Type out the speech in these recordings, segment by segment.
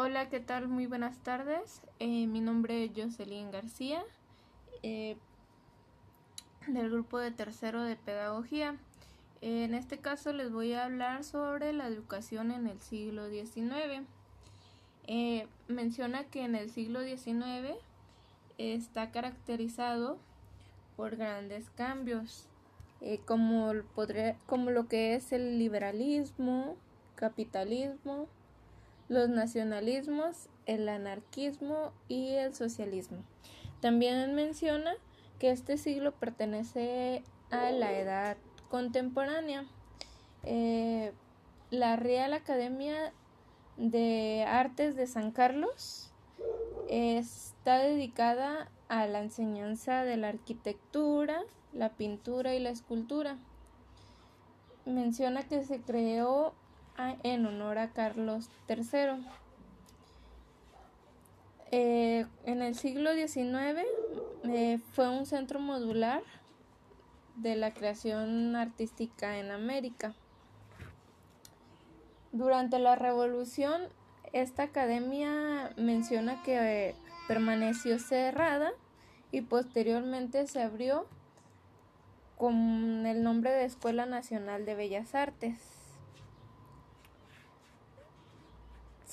Hola, ¿qué tal? Muy buenas tardes. Eh, mi nombre es Jocelyn García, eh, del grupo de tercero de pedagogía. En este caso les voy a hablar sobre la educación en el siglo XIX. Eh, menciona que en el siglo XIX está caracterizado por grandes cambios, como, como lo que es el liberalismo, capitalismo, los nacionalismos, el anarquismo y el socialismo. También menciona que este siglo pertenece a la edad contemporánea. Eh, la Real Academia de Artes de San Carlos está dedicada a la enseñanza de la arquitectura, la pintura y la escultura. Menciona que se creó en honor a Carlos III. Eh, en el siglo XIX eh, fue un centro modular de la creación artística en América. Durante la revolución, esta academia menciona que permaneció cerrada y posteriormente se abrió con el nombre de Escuela Nacional de Bellas Artes.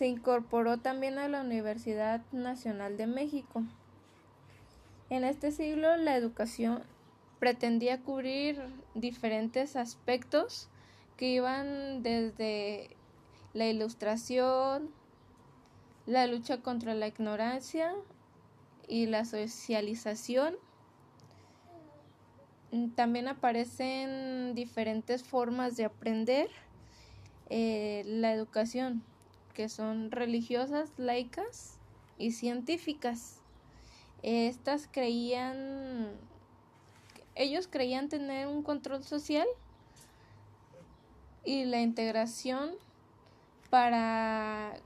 Se incorporó también a la Universidad Nacional de México. En este siglo la educación pretendía cubrir diferentes aspectos que iban desde la ilustración, la lucha contra la ignorancia y la socialización. También aparecen diferentes formas de aprender eh, la educación que son religiosas, laicas y científicas. Estas creían, ellos creían tener un control social y la integración para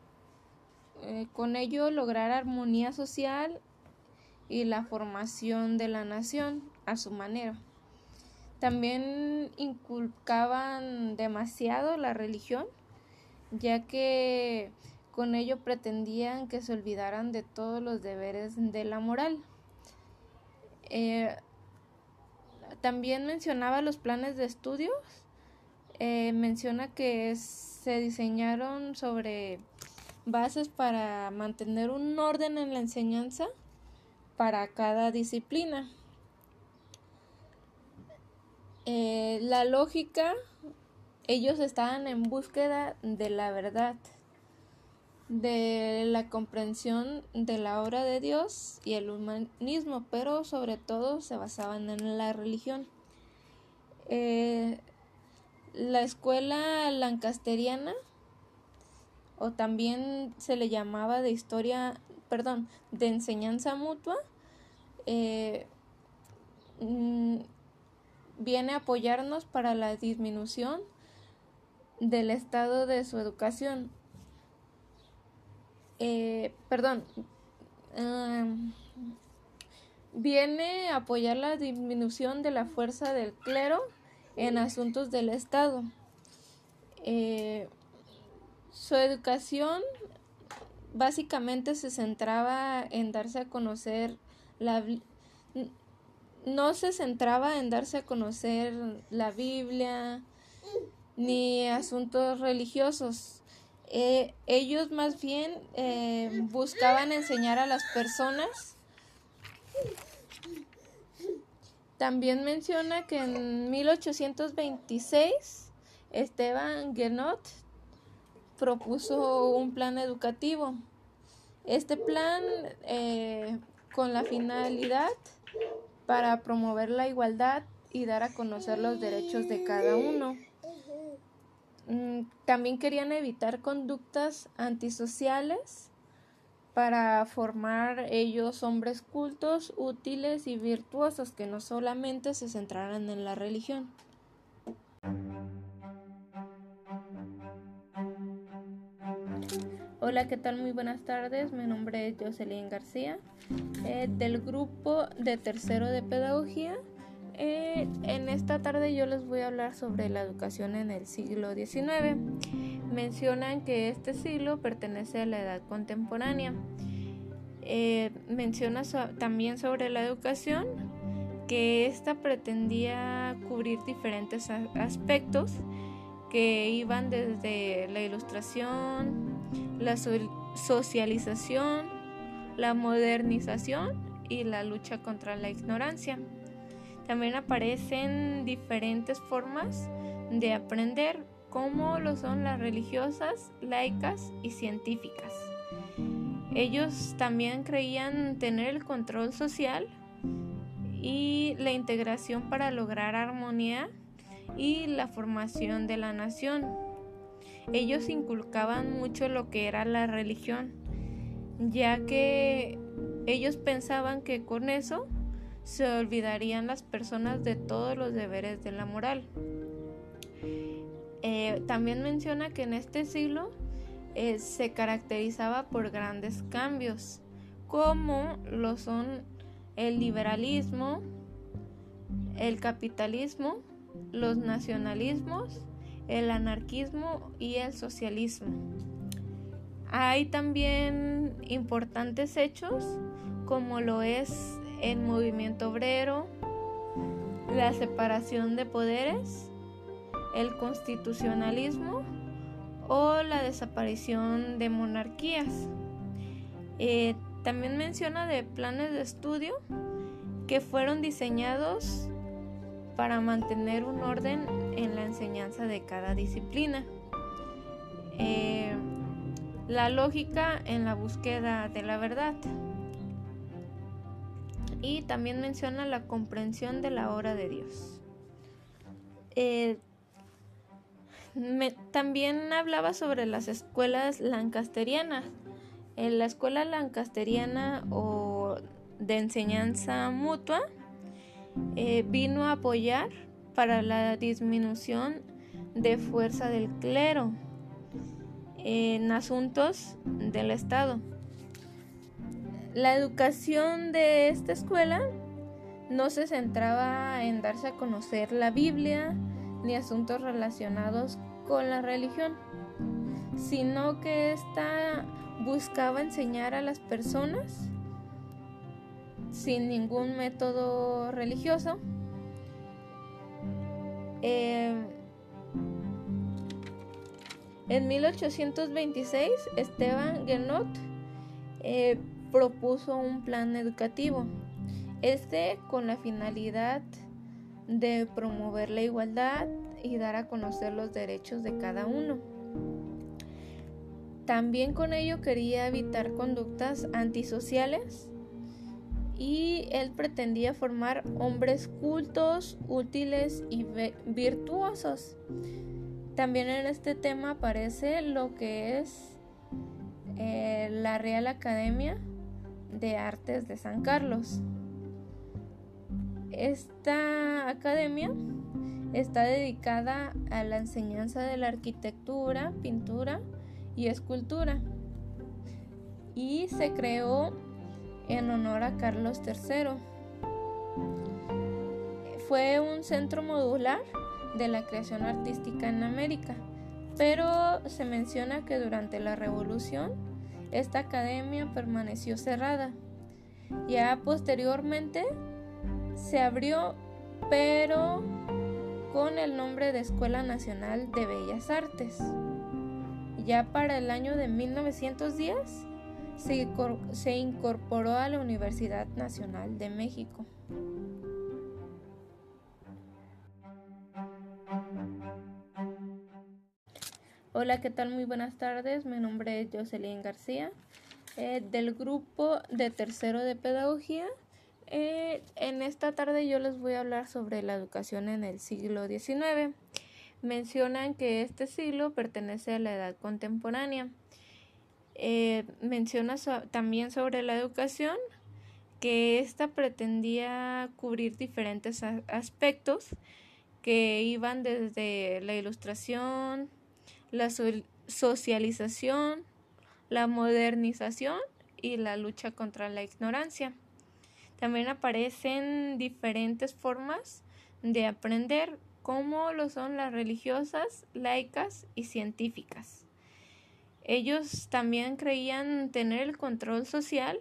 eh, con ello lograr armonía social y la formación de la nación a su manera. También inculcaban demasiado la religión ya que con ello pretendían que se olvidaran de todos los deberes de la moral. Eh, también mencionaba los planes de estudios, eh, menciona que se diseñaron sobre bases para mantener un orden en la enseñanza para cada disciplina. Eh, la lógica ellos estaban en búsqueda de la verdad, de la comprensión de la obra de Dios y el humanismo, pero sobre todo se basaban en la religión. Eh, la escuela lancasteriana, o también se le llamaba de historia, perdón, de enseñanza mutua, eh, mm, viene a apoyarnos para la disminución del estado de su educación. Eh, perdón, viene a apoyar la disminución de la fuerza del clero en asuntos del Estado. Eh, su educación básicamente se centraba en darse a conocer la no se centraba en darse a conocer la Biblia, ni asuntos religiosos. Eh, ellos más bien eh, buscaban enseñar a las personas. También menciona que en 1826 Esteban Guernot propuso un plan educativo. Este plan eh, con la finalidad para promover la igualdad y dar a conocer los derechos de cada uno. Mm, también querían evitar conductas antisociales para formar ellos hombres cultos, útiles y virtuosos que no solamente se centraran en la religión. Hola, ¿qué tal? Muy buenas tardes. Mi nombre es Jocelyn García, eh, del grupo de tercero de pedagogía eh, en esta tarde yo les voy a hablar sobre la educación en el siglo XIX. mencionan que este siglo pertenece a la edad contemporánea. Eh, menciona también sobre la educación que ésta pretendía cubrir diferentes aspectos que iban desde la ilustración, la socialización, la modernización y la lucha contra la ignorancia. También aparecen diferentes formas de aprender, como lo son las religiosas, laicas y científicas. Ellos también creían tener el control social y la integración para lograr armonía y la formación de la nación. Ellos inculcaban mucho lo que era la religión, ya que ellos pensaban que con eso se olvidarían las personas de todos los deberes de la moral. Eh, también menciona que en este siglo eh, se caracterizaba por grandes cambios, como lo son el liberalismo, el capitalismo, los nacionalismos, el anarquismo y el socialismo. Hay también importantes hechos como lo es el movimiento obrero, la separación de poderes, el constitucionalismo o la desaparición de monarquías. Eh, también menciona de planes de estudio que fueron diseñados para mantener un orden en la enseñanza de cada disciplina. Eh, la lógica en la búsqueda de la verdad. Y también menciona la comprensión de la obra de Dios. Eh, también hablaba sobre las escuelas lancasterianas. En la escuela lancasteriana o de enseñanza mutua eh, vino a apoyar para la disminución de fuerza del clero en asuntos del Estado. La educación de esta escuela no se centraba en darse a conocer la Biblia ni asuntos relacionados con la religión, sino que ésta buscaba enseñar a las personas sin ningún método religioso. Eh, en 1826, Esteban Guenot eh, propuso un plan educativo, este con la finalidad de promover la igualdad y dar a conocer los derechos de cada uno. También con ello quería evitar conductas antisociales y él pretendía formar hombres cultos, útiles y virtuosos. También en este tema aparece lo que es eh, la Real Academia de Artes de San Carlos. Esta academia está dedicada a la enseñanza de la arquitectura, pintura y escultura y se creó en honor a Carlos III. Fue un centro modular de la creación artística en América, pero se menciona que durante la Revolución esta academia permaneció cerrada. Ya posteriormente se abrió, pero con el nombre de Escuela Nacional de Bellas Artes. Ya para el año de 1910 se, incorporó a la Universidad Nacional de México. Hola, ¿qué tal? Muy buenas tardes. Mi nombre es Jocelyn García, eh, del grupo de tercero de pedagogía. Eh, en esta tarde yo les voy a hablar sobre la educación en el siglo XIX. Mencionan que este siglo pertenece a la edad contemporánea. Eh, menciona también sobre la educación que ésta pretendía cubrir diferentes aspectos que iban desde la ilustración, la socialización, la modernización y la lucha contra la ignorancia. También aparecen diferentes formas de aprender, como lo son las religiosas, laicas y científicas. Ellos también creían tener el control social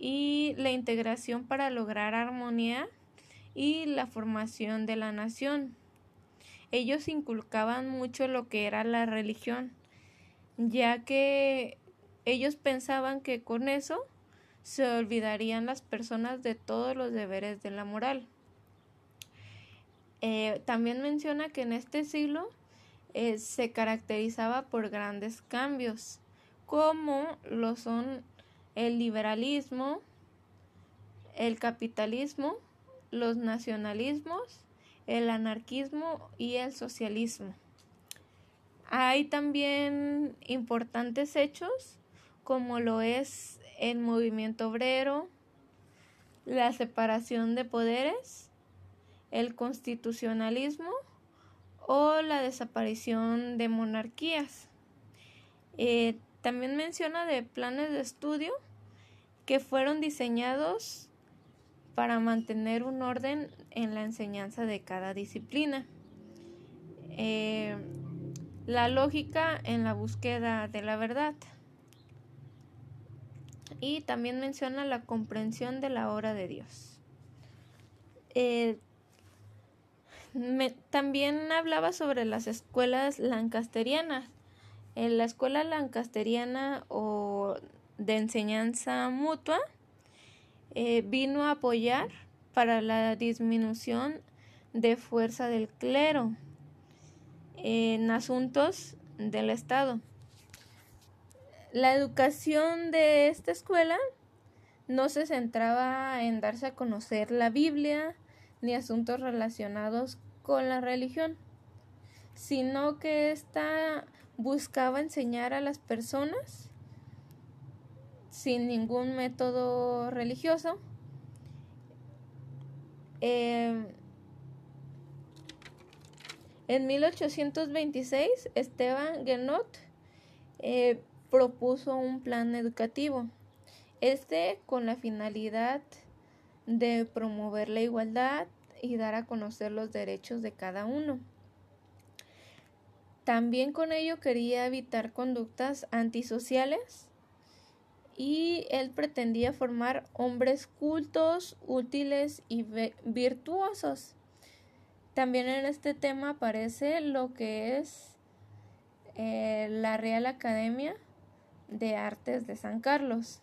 y la integración para lograr armonía y la formación de la nación. Ellos inculcaban mucho lo que era la religión, ya que ellos pensaban que con eso se olvidarían las personas de todos los deberes de la moral. Eh, también menciona que en este siglo eh, se caracterizaba por grandes cambios, como lo son el liberalismo, el capitalismo, los nacionalismos, el anarquismo y el socialismo. Hay también importantes hechos como lo es el movimiento obrero, la separación de poderes, el constitucionalismo o la desaparición de monarquías. Eh, también menciona de planes de estudio que fueron diseñados para mantener un orden en la enseñanza de cada disciplina. Eh, la lógica en la búsqueda de la verdad. Y también menciona la comprensión de la obra de Dios. Eh, también hablaba sobre las escuelas lancasterianas. En la escuela lancasteriana o de enseñanza mutua eh, vino a apoyar para la disminución de fuerza del clero en asuntos del Estado. La educación de esta escuela no se centraba en darse a conocer la Biblia ni asuntos relacionados con la religión, sino que ésta buscaba enseñar a las personas sin ningún método religioso. Em, en 1826, Esteban Guenot eh, propuso un plan educativo, este con la finalidad de promover la igualdad y dar a conocer los derechos de cada uno. También con ello quería evitar conductas antisociales y él pretendía formar hombres cultos, útiles y virtuosos. También en este tema aparece lo que es eh, la Real Academia de Artes de San Carlos.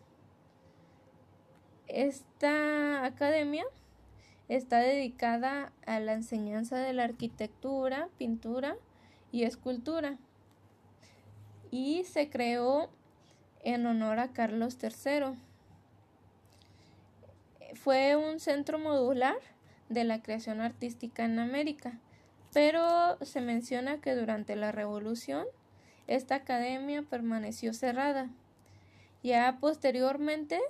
Esta academia está dedicada a la enseñanza de la arquitectura, pintura y escultura y se creó en honor a Carlos III. Fue un centro modular de la creación artística en América, pero se menciona que durante la Revolución esta academia permaneció cerrada. Ya posteriormente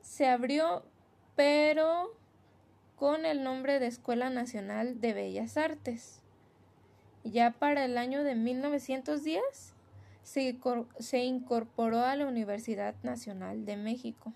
se abrió, pero con el nombre de Escuela Nacional de Bellas Artes. Ya para el año de 1910 se, incorporó a la Universidad Nacional de México.